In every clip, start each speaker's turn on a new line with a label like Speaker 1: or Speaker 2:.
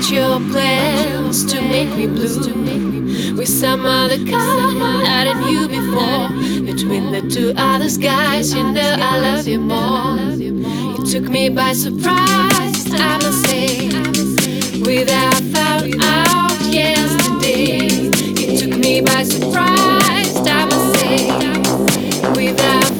Speaker 1: your plans to make me blue. With some other guy I didn't you before. Between the two other guys, you know I love you more. You took me by surprise, I must say. Without found out yesterday, you took me by surprise, I must say. Without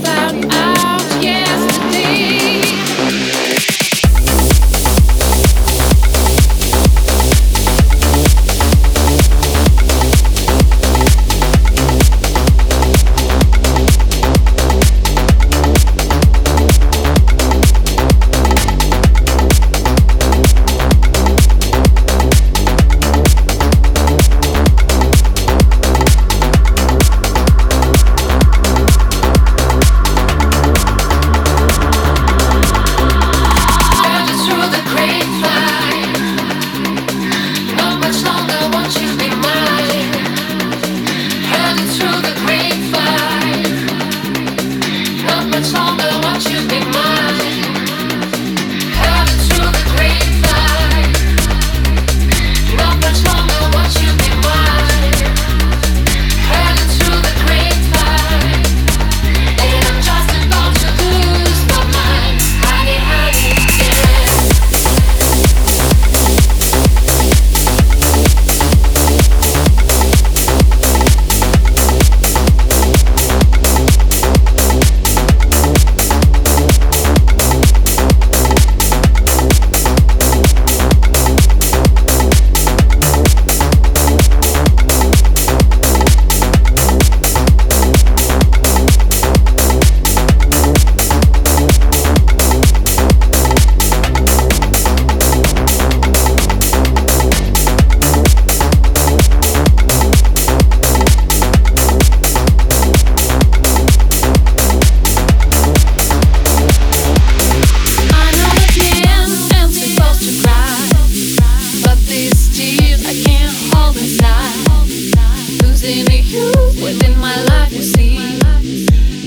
Speaker 1: seeing you within my life, you see.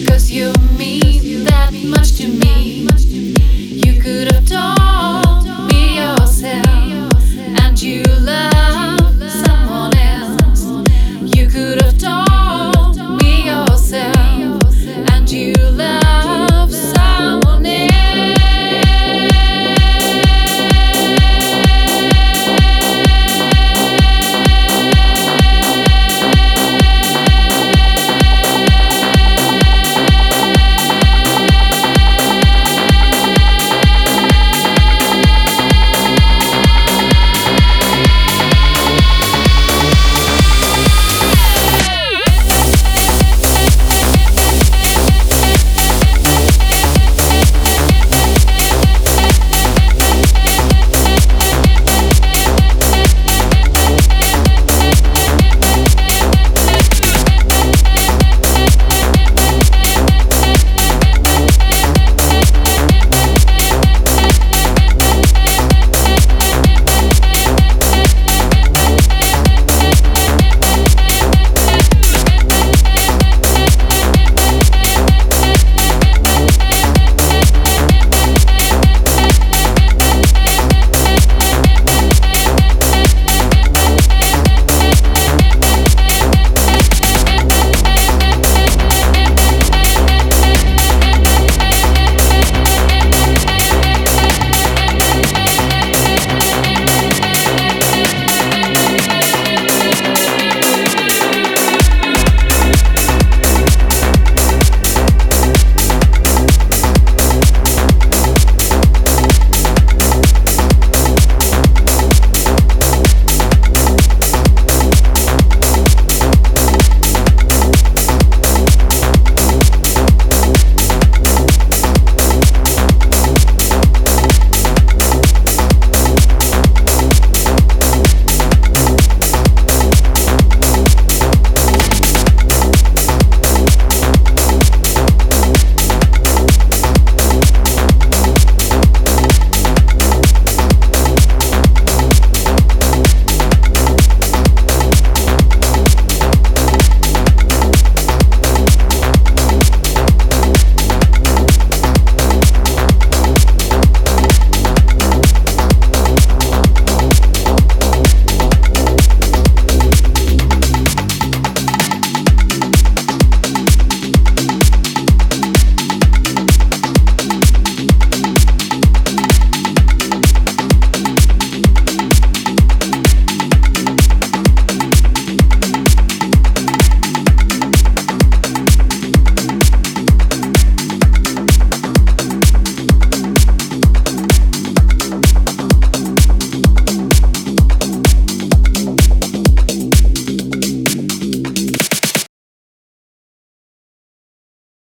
Speaker 1: Cause you mean.